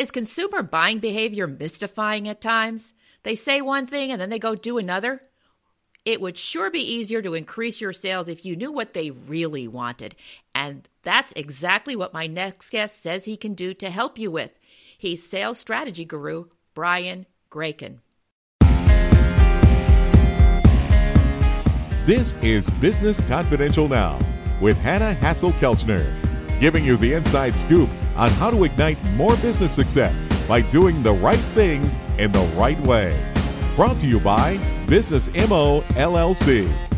Is consumer buying behavior mystifying at times? They say one thing and then they go do another? It would sure be easier to increase your sales if you knew what they really wanted. And that's exactly what my next guest says he can do to help you with. He's sales strategy guru Brian Gracon. This is Business Confidential Now with Hanna Hasl-Kelchner, giving you the inside scoop on how to ignite more business success by doing the right things in the right way. Brought to you by Business MO LLC.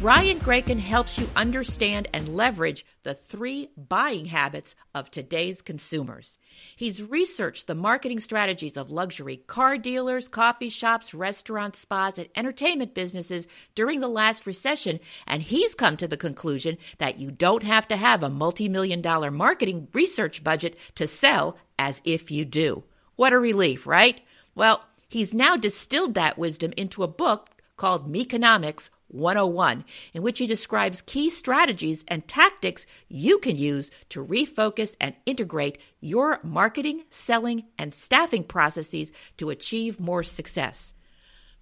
Brian Gracon helps you understand and leverage the three buying habits of today's consumers. He's researched the marketing strategies of luxury car dealers, coffee shops, restaurants, spas, and entertainment businesses during the last recession, and he's come to the conclusion that you don't have to have a multi million dollar marketing research budget to sell as if you do. What a relief, right? Well, he's now distilled that wisdom into a book called Meconomics 101, in which he describes key strategies and tactics you can use to refocus and integrate your marketing, selling, and staffing processes to achieve more success.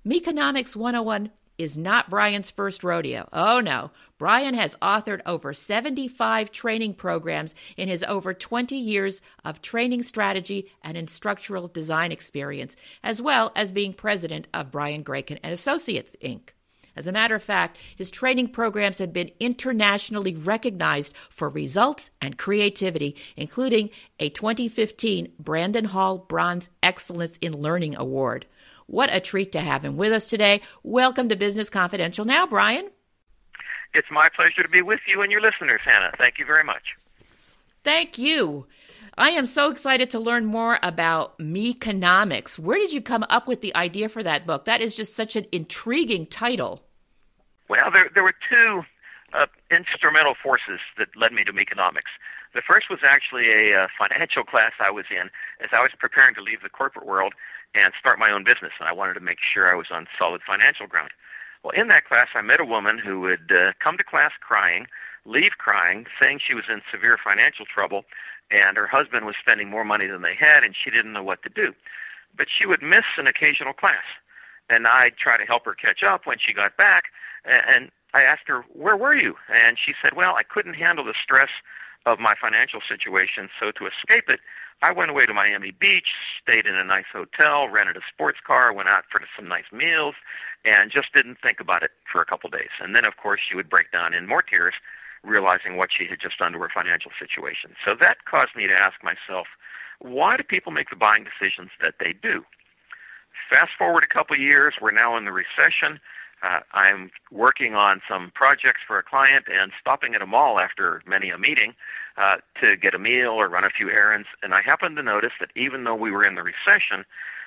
Meconomics 101 is not Brian's first rodeo. Oh no. Brian has authored over 75 training programs in his over 20 years of training strategy and instructional design experience, as well as being president of Brian Gracon and Associates Inc. As a matter of fact, his training programs have been internationally recognized for results and creativity, including a 2015 Brandon Hall Bronze Excellence in Learning Award. What a treat to have him with us today. Welcome to Business Confidential now, Brian. It's my pleasure to be with you and your listeners, Hanna. Thank you very much. Thank you. I am so excited to learn more about Meconomics. Where did you come up with the idea for that book? That is just such an intriguing title. Well, there there were two uh, instrumental forces that led me to Meconomics. The first was actually a uh, financial class I was in as I was preparing to leave the corporate world and start my own business, and I wanted to make sure I was on solid financial ground. Well, in that class, I met a woman who would uh, come to class crying, leave crying, saying she was in severe financial trouble, and her husband was spending more money than they had, and she didn't know what to do. But she would miss an occasional class, and I'd try to help her catch up when she got back and I asked her, "Where were you?" And she said, "Well, I couldn't handle the stress of my financial situation, so to escape it, I went away to Miami Beach, stayed in a nice hotel, rented a sports car, went out for some nice meals, and just didn't think about it for a couple days. And then, of course, she would break down in more tears, realizing what she had just done to her financial situation. So that caused me to ask myself, why do people make the buying decisions that they do? Fast forward a couple years, we're now in the recession. Uh, I'm working on some projects for a client and stopping at a mall after many a meeting uh, to get a meal or run a few errands. And I happened to notice that even though we were in the recession,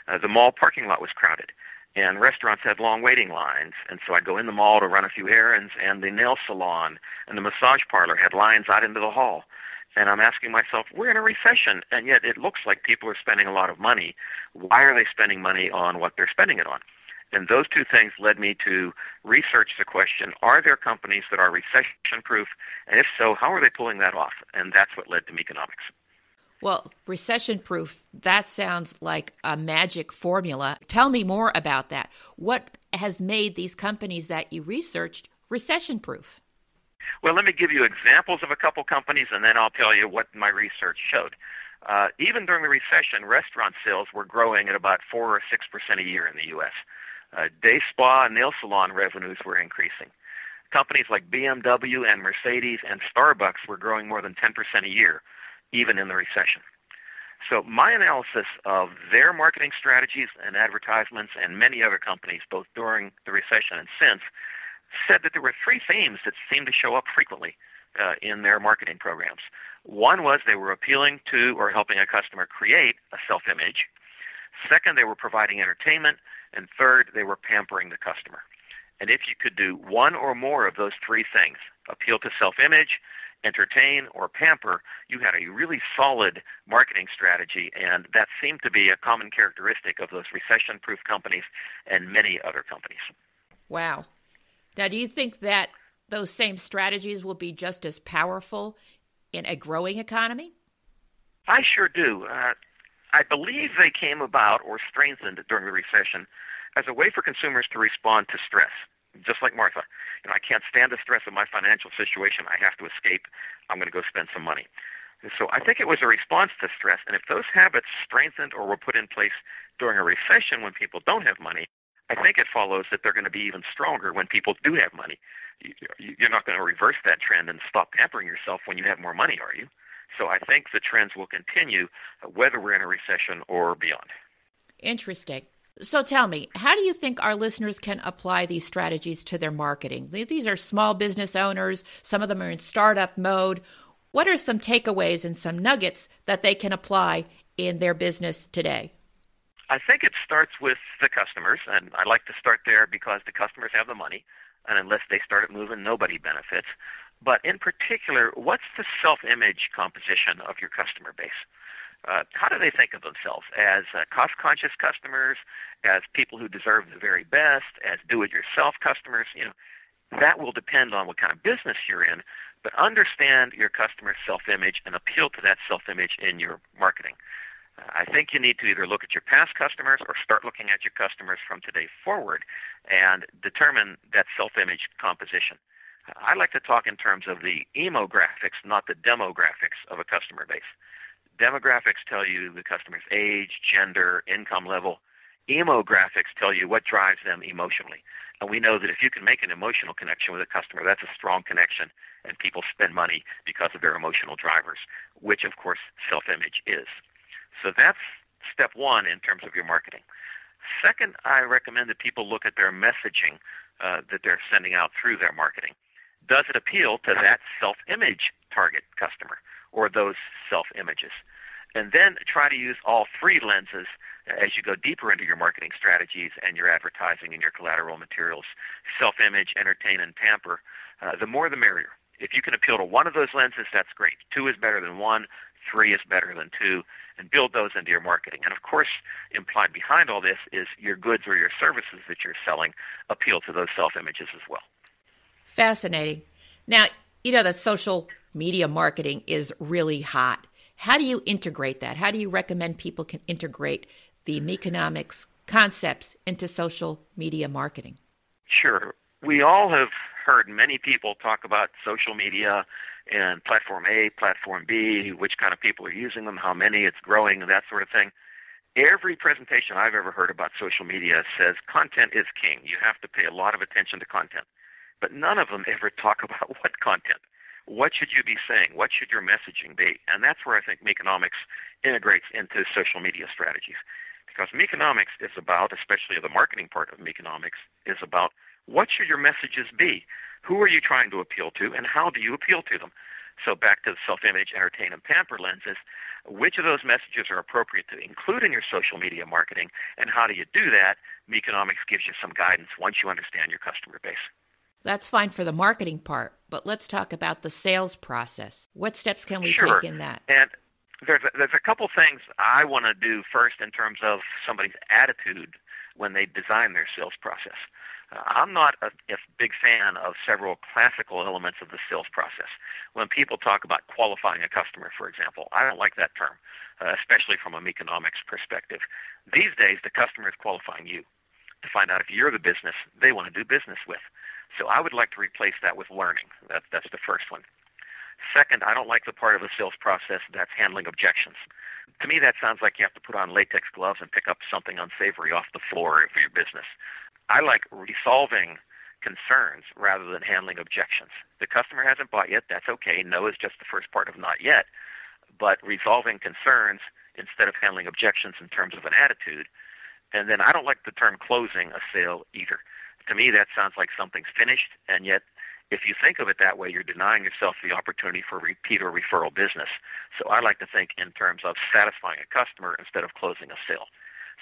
uh, the mall parking lot was crowded and restaurants had long waiting lines. And so I'd go in the mall to run a few errands, and the nail salon and the massage parlor had lines out into the hall. And I'm asking myself, we're in a recession, and yet it looks like people are spending a lot of money. Why are they spending money on what they're spending it on? And those two things led me to research the question, are there companies that are recession proof? And if so, how are they pulling that off? And that's what led to Meconomics. Well, recession proof, that sounds like a magic formula. Tell me more about that. What has made these companies that you researched recession proof? Well, let me give you examples of a couple companies and then I'll tell you what my research showed. Uh, even during the recession, restaurant sales were growing at about 4 or 6% a year in the U.S. Uh, day spa and nail salon revenues were increasing. Companies like BMW and Mercedes and Starbucks were growing more than 10% a year, even in the recession. So my analysis of their marketing strategies and advertisements and many other companies, both during the recession and since, said that there were three themes that seemed to show up frequently uh, in their marketing programs. One was they were appealing to or helping a customer create a self-image. Second, they were providing entertainment. And third, they were pampering the customer. And if you could do one or more of those three things, appeal to self-image, entertain, or pamper, you had a really solid marketing strategy, and that seemed to be a common characteristic of those recession-proof companies and many other companies. Wow. Now, do you think that those same strategies will be just as powerful in a growing economy? I sure do. Uh, I believe they came about or strengthened during the recession as a way for consumers to respond to stress, just like Martha. You know, I can't stand the stress of my financial situation. I have to escape. I'm going to go spend some money. And So I think it was a response to stress. And if those habits strengthened or were put in place during a recession when people don't have money, I think it follows that they're going to be even stronger when people do have money. You're not going to reverse that trend and stop pampering yourself when you have more money, are you? So I think the trends will continue uh, whether we're in a recession or beyond. Interesting. So tell me, how do you think our listeners can apply these strategies to their marketing? These are small business owners, some of them are in startup mode. What are some takeaways and some nuggets that they can apply in their business today? I think it starts with the customers, and I like to start there because the customers have the money, and unless they start it moving, nobody benefits. But in particular, what's the self-image composition of your customer base? Uh, how do they think of themselves as uh, cost-conscious customers, as people who deserve the very best, as do-it-yourself customers? You know, that will depend on what kind of business you're in. But understand your customer's self-image and appeal to that self-image in your marketing. I think you need to either look at your past customers or start looking at your customers from today forward and determine that self-image composition. I like to talk in terms of the emographics, not the demographics of a customer base. Demographics tell you the customer's age, gender, income level. Emographics tell you what drives them emotionally. And we know that if you can make an emotional connection with a customer, that's a strong connection, and people spend money because of their emotional drivers, which of course self-image is. So that's step one in terms of your marketing. Second, I recommend that people look at their messaging uh, that they're sending out through their marketing. Does it appeal to that self-image target customer or those self-images? And then try to use all three lenses as you go deeper into your marketing strategies and your advertising and your collateral materials, self-image, entertain, and pamper. Uh, the more the merrier. If you can appeal to one of those lenses, that's great. Two is better than one. Three is better than two. And build those into your marketing. And of course, implied behind all this is your goods or your services that you're selling appeal to those self-images as well. Fascinating. Now, you know that social media marketing is really hot. How do you integrate that? How do you recommend people can integrate the Meconomics concepts into social media marketing? Sure. We all have heard many people talk about social media and platform A, platform B, which kind of people are using them, how many it's growing, and that sort of thing. Every presentation I've ever heard about social media says content is king. You have to pay a lot of attention to content. But none of them ever talk about what content. What should you be saying? What should your messaging be? And that's where I think Meconomics integrates into social media strategies. Because Meconomics is about, especially the marketing part of Meconomics, is about what should your messages be? Who are you trying to appeal to, and how do you appeal to them? So back to the self-image, entertain, and pamper lenses, which of those messages are appropriate to include in your social media marketing, and how do you do that? Meconomics gives you some guidance once you understand your customer base. That's fine for the marketing part, but let's talk about the sales process. What steps can we sure. take in that? And there's a, there's a couple things I want to do first in terms of somebody's attitude when they design their sales process. I'm not a, a big fan of several classical elements of the sales process. When people talk about qualifying a customer, for example, I don't like that term, uh, especially from an economics perspective. These days, the customer is qualifying you to find out if you're the business they want to do business with. So I would like to replace that with learning. That, that's the first one. Second, I don't like the part of the sales process that's handling objections. To me, that sounds like you have to put on latex gloves and pick up something unsavory off the floor for your business. I like resolving concerns rather than handling objections. The customer hasn't bought yet. That's okay. No is just the first part of not yet. But resolving concerns instead of handling objections in terms of an attitude. And then I don't like the term closing a sale either. To me, that sounds like something's finished, and yet if you think of it that way, you're denying yourself the opportunity for repeat or referral business. So I like to think in terms of satisfying a customer instead of closing a sale.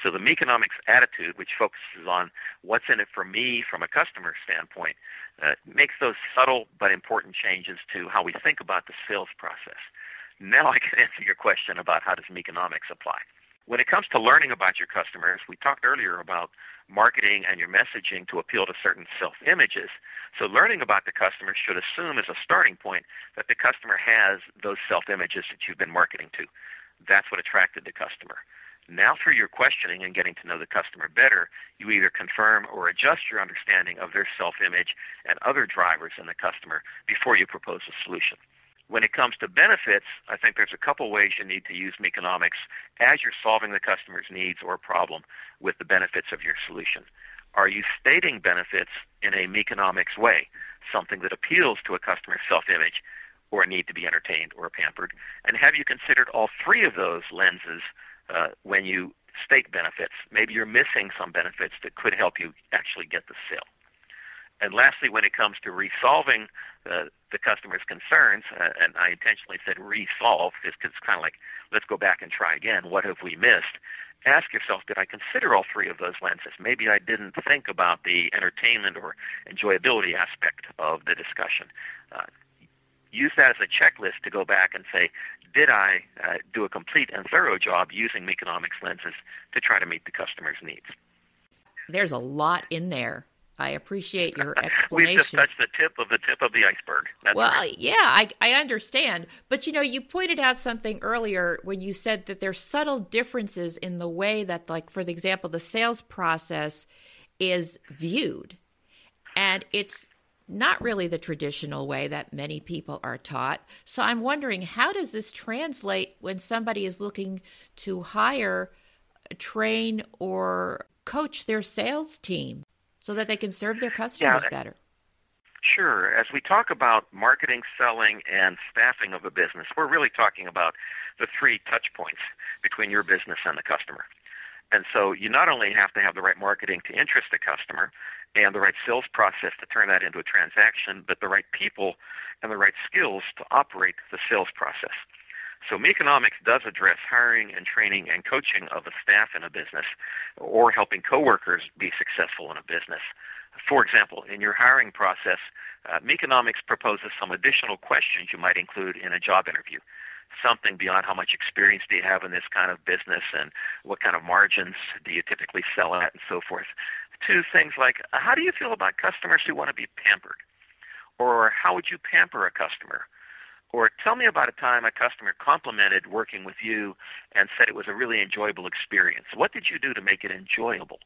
So the Meconomics attitude, which focuses on what's in it for me from a customer standpoint, uh, makes those subtle but important changes to how we think about the sales process. Now I can answer your question about how does Meconomics apply. When it comes to learning about your customers, we talked earlier about marketing and your messaging to appeal to certain self-images. So learning about the customer should assume as a starting point that the customer has those self-images that you've been marketing to. That's what attracted the customer. Now, through your questioning and getting to know the customer better, you either confirm or adjust your understanding of their self-image and other drivers in the customer before you propose a solution. When it comes to benefits, I think there's a couple ways you need to use Meconomics as you're solving the customer's needs or problem with the benefits of your solution. Are you stating benefits in a Meconomics way, something that appeals to a customer's self-image or a need to be entertained or pampered? And have you considered all three of those lenses uh, when you state benefits? Maybe you're missing some benefits that could help you actually get the sale. And lastly, when it comes to resolving uh, the customer's concerns, uh, and I intentionally said resolve because it's kind of like let's go back and try again. What have we missed? Ask yourself, did I consider all three of those lenses? Maybe I didn't think about the entertainment or enjoyability aspect of the discussion. Uh, use that as a checklist to go back and say, did I uh, do a complete and thorough job using Meconomics lenses to try to meet the customer's needs? There's a lot in there. I appreciate your explanation. We've just touched the tip of the tip of the iceberg. That's well, right. yeah, I, I understand. But you know, you pointed out something earlier when you said that there's subtle differences in the way that, like, for example, the sales process is viewed. And it's not really the traditional way that many people are taught. So I'm wondering how does this translate when somebody is looking to hire, train, or coach their sales team so that they can serve their customers yeah, better? Sure. As we talk about marketing, selling, and staffing of a business, we're really talking about the three touch points between your business and the customer. And so you not only have to have the right marketing to interest the customer and the right sales process to turn that into a transaction, but the right people and the right skills to operate the sales process. So Meconomics does address hiring and training and coaching of the staff in a business or helping coworkers be successful in a business. For example, in your hiring process, uh, Meconomics proposes some additional questions you might include in a job interview something beyond how much experience do you have in this kind of business and what kind of margins do you typically sell at and so forth, to things like how do you feel about customers who want to be pampered? Or how would you pamper a customer? Or tell me about a time a customer complimented working with you and said it was a really enjoyable experience. What did you do to make it enjoyable?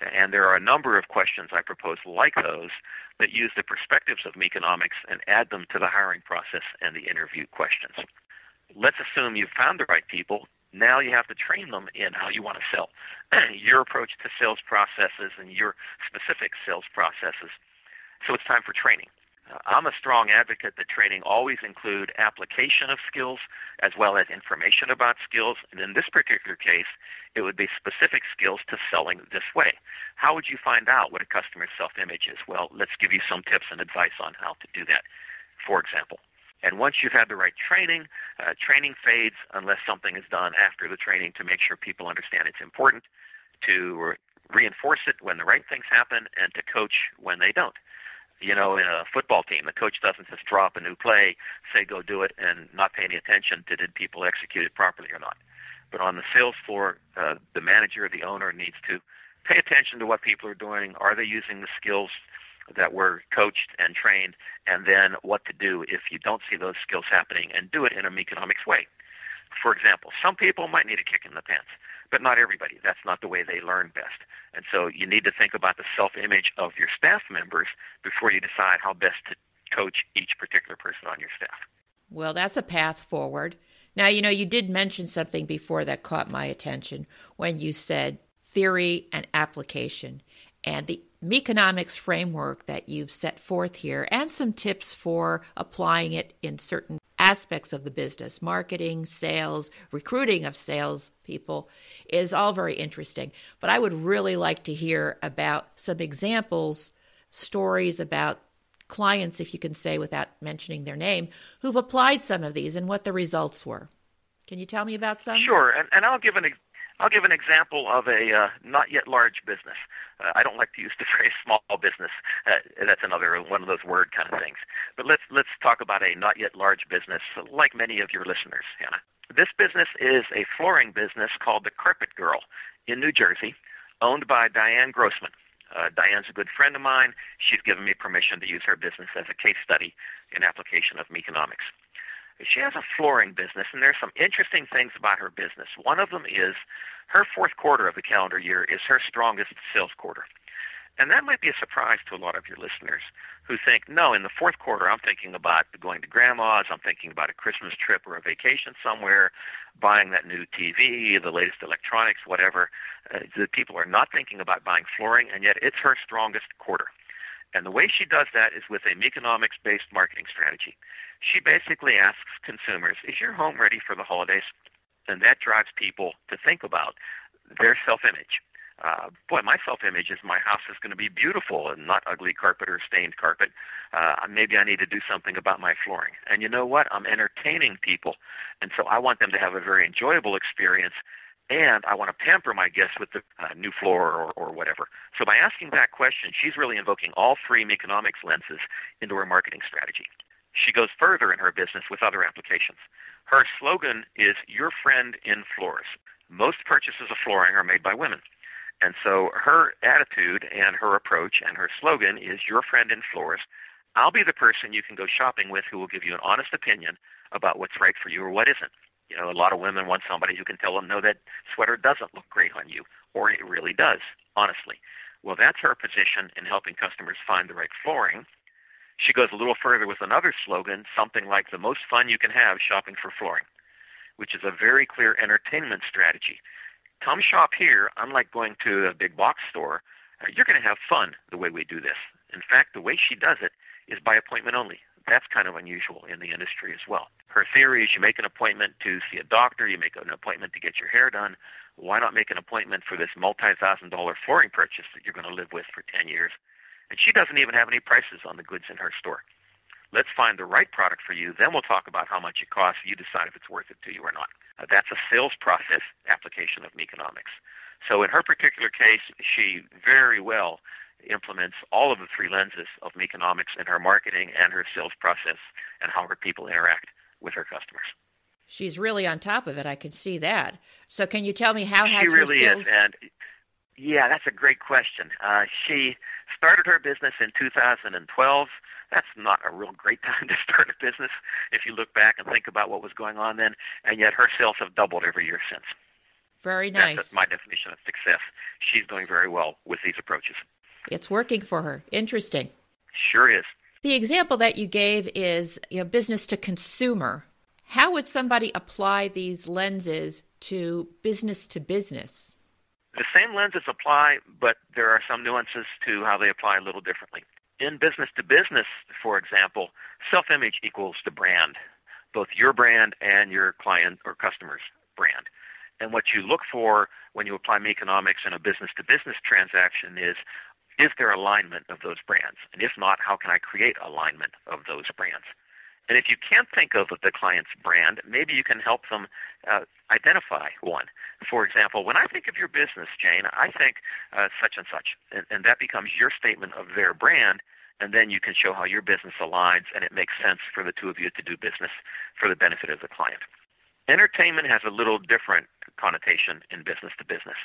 And there are a number of questions I propose like those that use the perspectives of Meconomics and add them to the hiring process and the interview questions let's assume you've found the right people. Now you have to train them in how you want to sell, your approach to sales processes and your specific sales processes. So it's time for training. Uh, I'm a strong advocate that training always include application of skills as well as information about skills. And in this particular case, it would be specific skills to selling this way. How would you find out what a customer's self-image is? Well, let's give you some tips and advice on how to do that. For example, and once you've had the right training, uh, training fades unless something is done after the training to make sure people understand it's important, to re- reinforce it when the right things happen, and to coach when they don't. You know, in a football team, the coach doesn't just drop a new play, say go do it, and not pay any attention to did people execute it properly or not. But on the sales floor, uh, the manager, or the owner needs to pay attention to what people are doing. Are they using the skills that were coached and trained, and then what to do if you don't see those skills happening, and do it in a Meconomics way. For example, some people might need a kick in the pants, but not everybody. That's not the way they learn best. And so you need to think about the self-image of your staff members before you decide how best to coach each particular person on your staff. Well, that's a path forward. Now, you know, you did mention something before that caught my attention when you said theory and application. And the Meconomics framework that you've set forth here and some tips for applying it in certain aspects of the business marketing, sales, recruiting of sales people is all very interesting. But I would really like to hear about some examples, stories about clients, if you can say without mentioning their name, who've applied some of these and what the results were. Can you tell me about some? Sure, and, and I'll give an I'll give an example of a uh, not yet large business. Uh, I don't like to use the phrase small business. Uh, that's another one of those word kind of things. But let's let's talk about a not yet large business, like many of your listeners, Hanna. This business is a flooring business called the Carpet Girl in New Jersey, owned by Diane Grossman. Uh, Diane's a good friend of mine. She's given me permission to use her business as a case study in application of Meconomics. She has a flooring business, and there's some interesting things about her business. One of them is her fourth quarter of the calendar year is her strongest sales quarter. And that might be a surprise to a lot of your listeners who think, no, in the fourth quarter, I'm thinking about going to grandma's, I'm thinking about a Christmas trip or a vacation somewhere, buying that new TV, the latest electronics, whatever. Uh, the people are not thinking about buying flooring, and yet it's her strongest quarter. And the way she does that is with a Meconomics-based marketing strategy. She basically asks consumers, is your home ready for the holidays? And that drives people to think about their self-image uh, boy, my self-image is my house is going to be beautiful and not ugly carpet or stained carpet. Uh, maybe I need to do something about my flooring. And you know what? I'm entertaining people, and so I want them to have a very enjoyable experience. And I want to pamper my guests with the uh, new floor or, or whatever. So by asking that question, she's really invoking all three Meconomics lenses into her marketing strategy. She goes further in her business with other applications. Her slogan is "Your friend in floors." Most purchases of flooring are made by women. And so her attitude and her approach and her slogan is your friend in floors. I'll be the person you can go shopping with who will give you an honest opinion about what's right for you or what isn't. You know, a lot of women want somebody who can tell them, no, that sweater doesn't look great on you, or it really does, honestly. Well, that's her position in helping customers find the right flooring. She goes a little further with another slogan, something like the most fun you can have shopping for flooring, which is a very clear entertainment strategy come shop here, unlike going to a big box store, uh, you're going to have fun the way we do this. In fact, the way she does it is by appointment only. That's kind of unusual in the industry as well. Her theory is you make an appointment to see a doctor, you make an appointment to get your hair done. Why not make an appointment for this multi-thousand dollar flooring purchase that you're going to live with for 10 years? And she doesn't even have any prices on the goods in her store. Let's find the right product for you. Then we'll talk about how much it costs. You decide if it's worth it to you or not. Uh, that's a sales process application of Meconomics. So in her particular case, she very well implements all of the three lenses of Meconomics in her marketing and her sales process and how her people interact with her customers. She's really on top of it. I can see that. So can you tell me how she has really her sales... is, and yeah, that's a great question. Uh, she started her business in 2012 that's not a real great time to start a business if you look back and think about what was going on then. And yet her sales have doubled every year since. Very nice. That's my definition of success. She's doing very well with these approaches. It's working for her. Interesting. Sure is. The example that you gave is you know, business to consumer. How would somebody apply these lenses to business to business? The same lenses apply, but there are some nuances to how they apply a little differently in business to business, for example, self-image equals the brand, both your brand and your client or customer's brand. And what you look for when you apply Meconomics in a business-to-business transaction is, is there alignment of those brands? And if not, how can I create alignment of those brands? And if you can't think of the client's brand, maybe you can help them uh, identify one. For example, when I think of your business, Jane, I think uh, such and such, and, and that becomes your statement of their brand, and then you can show how your business aligns, and it makes sense for the two of you to do business for the benefit of the client. Entertainment has a little different connotation in business to business.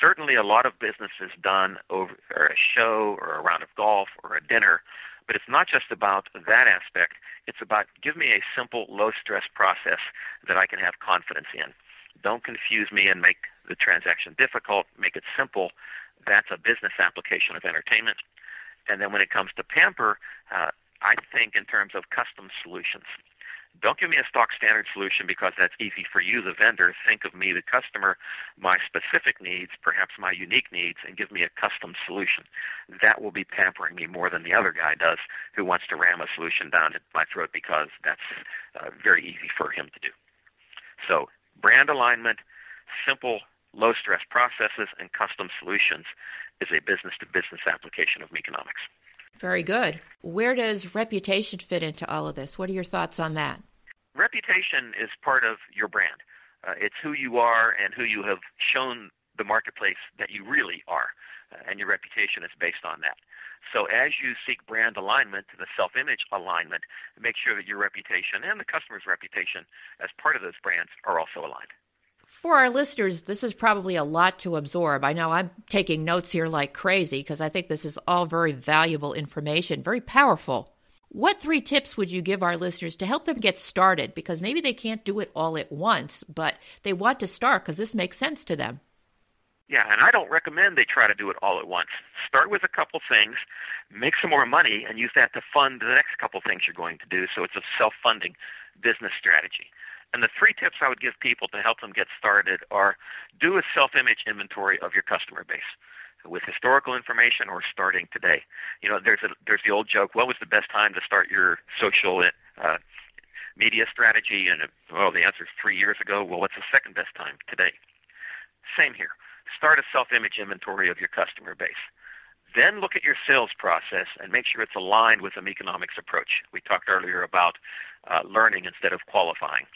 Certainly, a lot of business is done over a show or a round of golf or a dinner but it's not just about that aspect. It's about give me a simple, low-stress process that I can have confidence in. Don't confuse me and make the transaction difficult. Make it simple. That's a business application of entertainment. And then when it comes to Pamper, uh, I think in terms of custom solutions. Don't give me a stock standard solution because that's easy for you, the vendor. Think of me, the customer, my specific needs, perhaps my unique needs, and give me a custom solution. That will be pampering me more than the other guy does who wants to ram a solution down my throat because that's uh, very easy for him to do. So brand alignment, simple, low-stress processes, and custom solutions is a business-to-business application of Meconomics. Very good. Where does reputation fit into all of this? What are your thoughts on that? Reputation is part of your brand. Uh, it's who you are and who you have shown the marketplace that you really are, uh, and your reputation is based on that. So as you seek brand alignment, the self-image alignment, make sure that your reputation and the customer's reputation as part of those brands are also aligned for our listeners, this is probably a lot to absorb. I know I'm taking notes here like crazy because I think this is all very valuable information, very powerful. What three tips would you give our listeners to help them get started? Because maybe they can't do it all at once, but they want to start because this makes sense to them. Yeah, and I don't recommend they try to do it all at once. Start with a couple things, make some more money, and use that to fund the next couple things you're going to do. So it's a self-funding business strategy. And the three tips I would give people to help them get started are do a self-image inventory of your customer base with historical information or starting today. You know, there's a, there's the old joke. What was the best time to start your social uh, media strategy? And well, the answer is three years ago. Well, what's the second best time today? Same here. Start a self-image inventory of your customer base. Then look at your sales process and make sure it's aligned with a Meconomics approach. We talked earlier about uh, learning instead of qualifying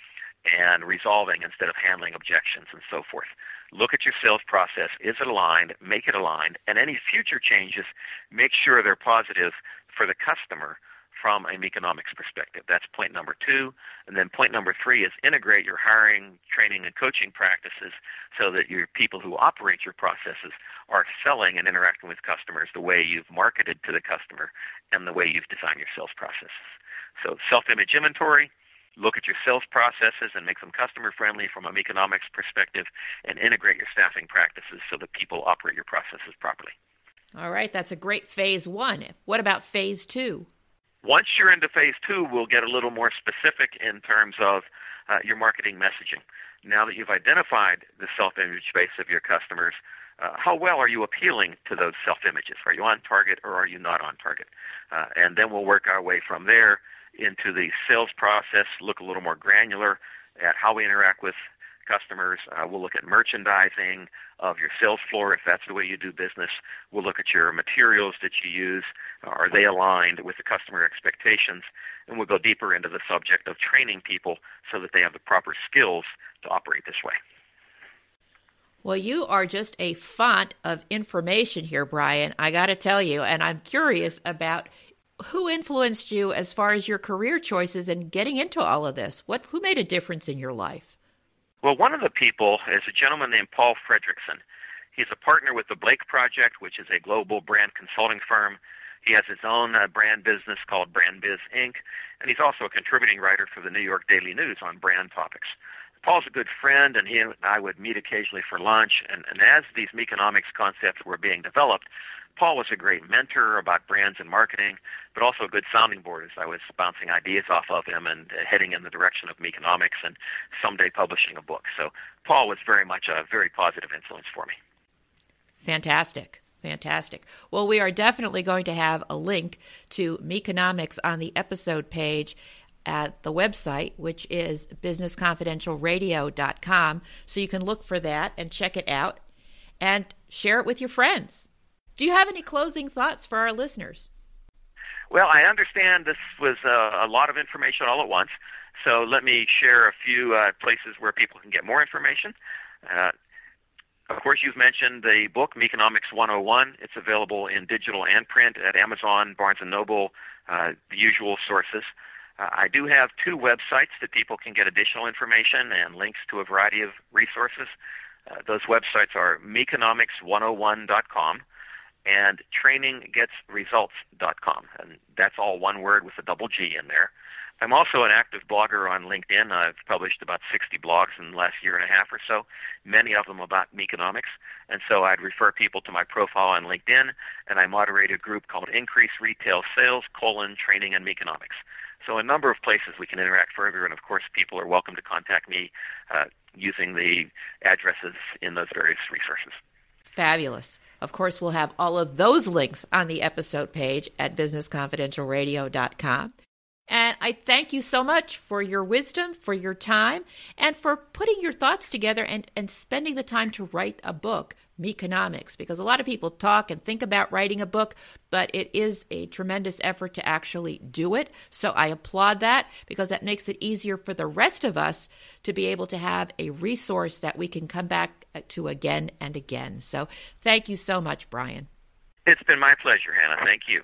and resolving instead of handling objections and so forth. Look at your sales process. Is it aligned? Make it aligned. And any future changes, make sure they're positive for the customer from an economics perspective. That's point number two. And then point number three is integrate your hiring, training, and coaching practices so that your people who operate your processes are selling and interacting with customers the way you've marketed to the customer and the way you've designed your sales processes. So self-image inventory, look at your sales processes and make them customer friendly from an economics perspective and integrate your staffing practices so that people operate your processes properly. All right, that's a great phase one. What about phase two? Once you're into phase two, we'll get a little more specific in terms of uh, your marketing messaging. Now that you've identified the self-image base of your customers, uh, how well are you appealing to those self-images? Are you on target or are you not on target? Uh, and then we'll work our way from there into the sales process, look a little more granular at how we interact with customers. Uh, we'll look at merchandising of your sales floor if that's the way you do business. We'll look at your materials that you use. Are they aligned with the customer expectations? And we'll go deeper into the subject of training people so that they have the proper skills to operate this way. Well, you are just a font of information here, Brian. I got to tell you, and I'm curious about who influenced you as far as your career choices and getting into all of this? What who made a difference in your life? Well, one of the people is a gentleman named Paul Fredrickson. He's a partner with the Blake Project, which is a global brand consulting firm. He has his own uh, brand business called Brand Biz Inc., and he's also a contributing writer for the New York Daily News on brand topics. Paul's a good friend, and he and I would meet occasionally for lunch. And, and as these Meconomics concepts were being developed, Paul was a great mentor about brands and marketing, but also a good sounding board as I was bouncing ideas off of him and uh, heading in the direction of Meconomics and someday publishing a book. So Paul was very much a very positive influence for me. Fantastic. Fantastic. Well, we are definitely going to have a link to Meconomics on the episode page at the website, which is businessconfidentialradio.com. So you can look for that and check it out and share it with your friends. Do you have any closing thoughts for our listeners? Well, I understand this was uh, a lot of information all at once, so let me share a few uh, places where people can get more information. Uh, of course, you've mentioned the book, Meconomics 101. It's available in digital and print at Amazon, Barnes & Noble, uh, the usual sources. Uh, I do have two websites that people can get additional information and links to a variety of resources. Those websites are meconomics101.com and traininggetsresults.com. And that's all one word with a double G in there. I'm also an active blogger on LinkedIn. I've published about 60 blogs in the last year and a half or so, many of them about Meconomics. And so I'd refer people to my profile on LinkedIn, and I moderate a group called Increase Retail Sales, colon, Training and Meconomics. So a number of places we can interact further, and of course people are welcome to contact me uh, using the addresses in those various resources. Fabulous. Of course, we'll have all of those links on the episode page at businessconfidentialradio.com. And I thank you so much for your wisdom, for your time, and for putting your thoughts together and, and spending the time to write a book Meconomics because a lot of people talk and think about writing a book, but it is a tremendous effort to actually do it. So I applaud that because that makes it easier for the rest of us to be able to have a resource that we can come back to again and again. So thank you so much, Brian. It's been my pleasure, Hanna. Thank you.